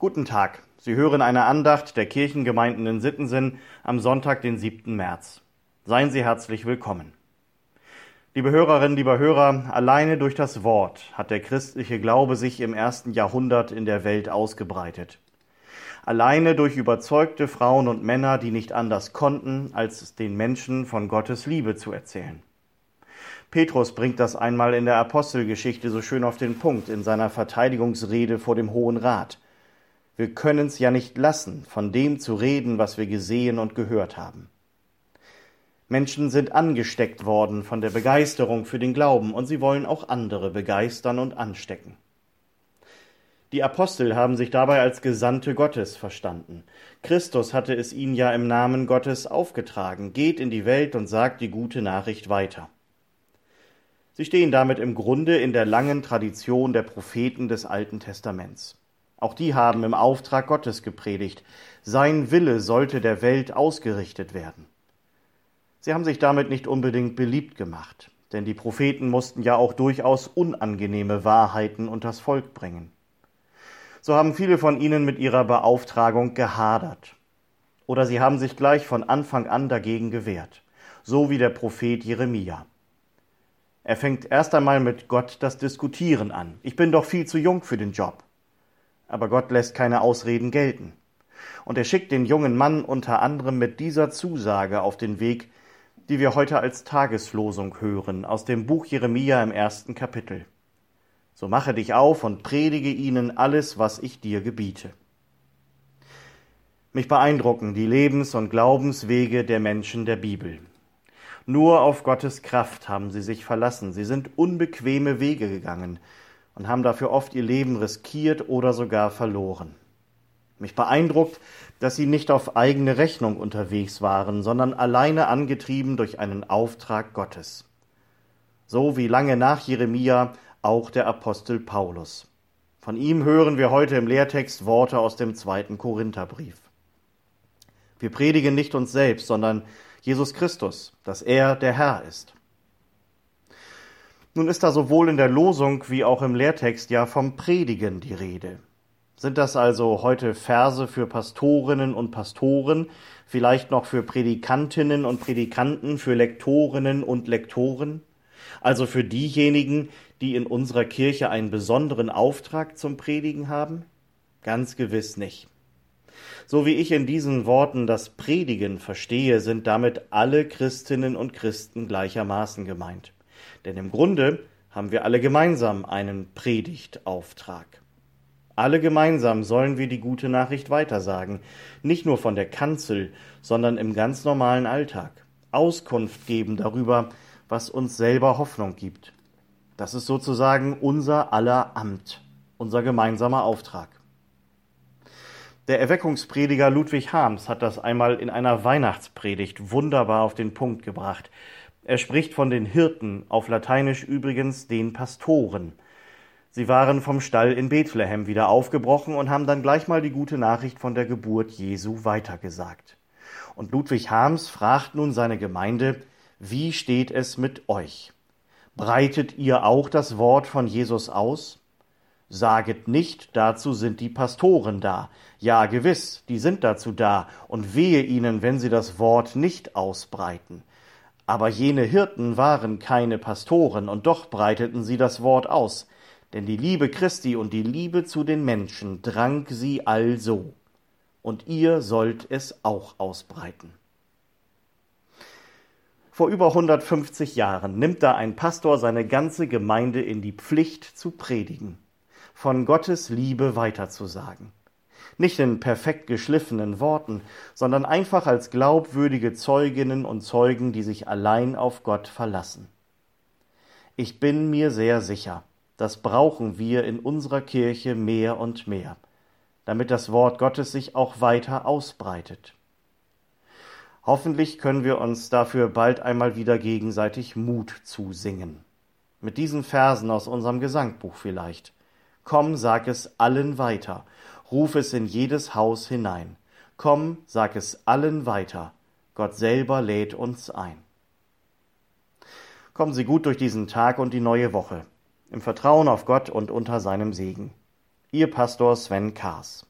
Guten Tag. Sie hören eine Andacht der Kirchengemeinden in Sittensinn am Sonntag, den 7. März. Seien Sie herzlich willkommen. Liebe Hörerinnen, lieber Hörer, alleine durch das Wort hat der christliche Glaube sich im ersten Jahrhundert in der Welt ausgebreitet. Alleine durch überzeugte Frauen und Männer, die nicht anders konnten, als den Menschen von Gottes Liebe zu erzählen. Petrus bringt das einmal in der Apostelgeschichte so schön auf den Punkt in seiner Verteidigungsrede vor dem Hohen Rat. Wir können es ja nicht lassen, von dem zu reden, was wir gesehen und gehört haben. Menschen sind angesteckt worden von der Begeisterung für den Glauben und sie wollen auch andere begeistern und anstecken. Die Apostel haben sich dabei als Gesandte Gottes verstanden. Christus hatte es ihnen ja im Namen Gottes aufgetragen. Geht in die Welt und sagt die gute Nachricht weiter. Sie stehen damit im Grunde in der langen Tradition der Propheten des Alten Testaments. Auch die haben im Auftrag Gottes gepredigt. Sein Wille sollte der Welt ausgerichtet werden. Sie haben sich damit nicht unbedingt beliebt gemacht, denn die Propheten mussten ja auch durchaus unangenehme Wahrheiten unters Volk bringen. So haben viele von ihnen mit ihrer Beauftragung gehadert. Oder sie haben sich gleich von Anfang an dagegen gewehrt, so wie der Prophet Jeremia. Er fängt erst einmal mit Gott das Diskutieren an. Ich bin doch viel zu jung für den Job aber Gott lässt keine Ausreden gelten. Und er schickt den jungen Mann unter anderem mit dieser Zusage auf den Weg, die wir heute als Tageslosung hören, aus dem Buch Jeremia im ersten Kapitel. So mache dich auf und predige ihnen alles, was ich dir gebiete. Mich beeindrucken die Lebens- und Glaubenswege der Menschen der Bibel. Nur auf Gottes Kraft haben sie sich verlassen, sie sind unbequeme Wege gegangen, und haben dafür oft ihr Leben riskiert oder sogar verloren. Mich beeindruckt, dass sie nicht auf eigene Rechnung unterwegs waren, sondern alleine angetrieben durch einen Auftrag Gottes. So wie lange nach Jeremia auch der Apostel Paulus. Von ihm hören wir heute im Lehrtext Worte aus dem zweiten Korintherbrief. Wir predigen nicht uns selbst, sondern Jesus Christus, dass er der Herr ist. Nun ist da sowohl in der Losung wie auch im Lehrtext ja vom Predigen die Rede. Sind das also heute Verse für Pastorinnen und Pastoren, vielleicht noch für Predikantinnen und Predikanten, für Lektorinnen und Lektoren? Also für diejenigen, die in unserer Kirche einen besonderen Auftrag zum Predigen haben? Ganz gewiss nicht. So wie ich in diesen Worten das Predigen verstehe, sind damit alle Christinnen und Christen gleichermaßen gemeint. Denn im Grunde haben wir alle gemeinsam einen Predigtauftrag. Alle gemeinsam sollen wir die gute Nachricht weitersagen, nicht nur von der Kanzel, sondern im ganz normalen Alltag. Auskunft geben darüber, was uns selber Hoffnung gibt. Das ist sozusagen unser aller Amt, unser gemeinsamer Auftrag. Der Erweckungsprediger Ludwig Harms hat das einmal in einer Weihnachtspredigt wunderbar auf den Punkt gebracht. Er spricht von den Hirten, auf Lateinisch übrigens den Pastoren. Sie waren vom Stall in Bethlehem wieder aufgebrochen und haben dann gleich mal die gute Nachricht von der Geburt Jesu weitergesagt. Und Ludwig Harms fragt nun seine Gemeinde, wie steht es mit euch? Breitet ihr auch das Wort von Jesus aus? Saget nicht, dazu sind die Pastoren da. Ja, gewiss, die sind dazu da, und wehe ihnen, wenn sie das Wort nicht ausbreiten. Aber jene Hirten waren keine Pastoren, und doch breiteten sie das Wort aus, denn die Liebe Christi und die Liebe zu den Menschen drang sie also, und ihr sollt es auch ausbreiten. Vor über 150 Jahren nimmt da ein Pastor seine ganze Gemeinde in die Pflicht zu predigen, von Gottes Liebe weiterzusagen nicht in perfekt geschliffenen Worten, sondern einfach als glaubwürdige Zeuginnen und Zeugen, die sich allein auf Gott verlassen. Ich bin mir sehr sicher, das brauchen wir in unserer Kirche mehr und mehr, damit das Wort Gottes sich auch weiter ausbreitet. Hoffentlich können wir uns dafür bald einmal wieder gegenseitig Mut zusingen. Mit diesen Versen aus unserem Gesangbuch vielleicht. Komm, sag es allen weiter ruf es in jedes Haus hinein. Komm, sag es allen weiter. Gott selber lädt uns ein. Kommen Sie gut durch diesen Tag und die neue Woche, im Vertrauen auf Gott und unter seinem Segen. Ihr Pastor Sven Kaas.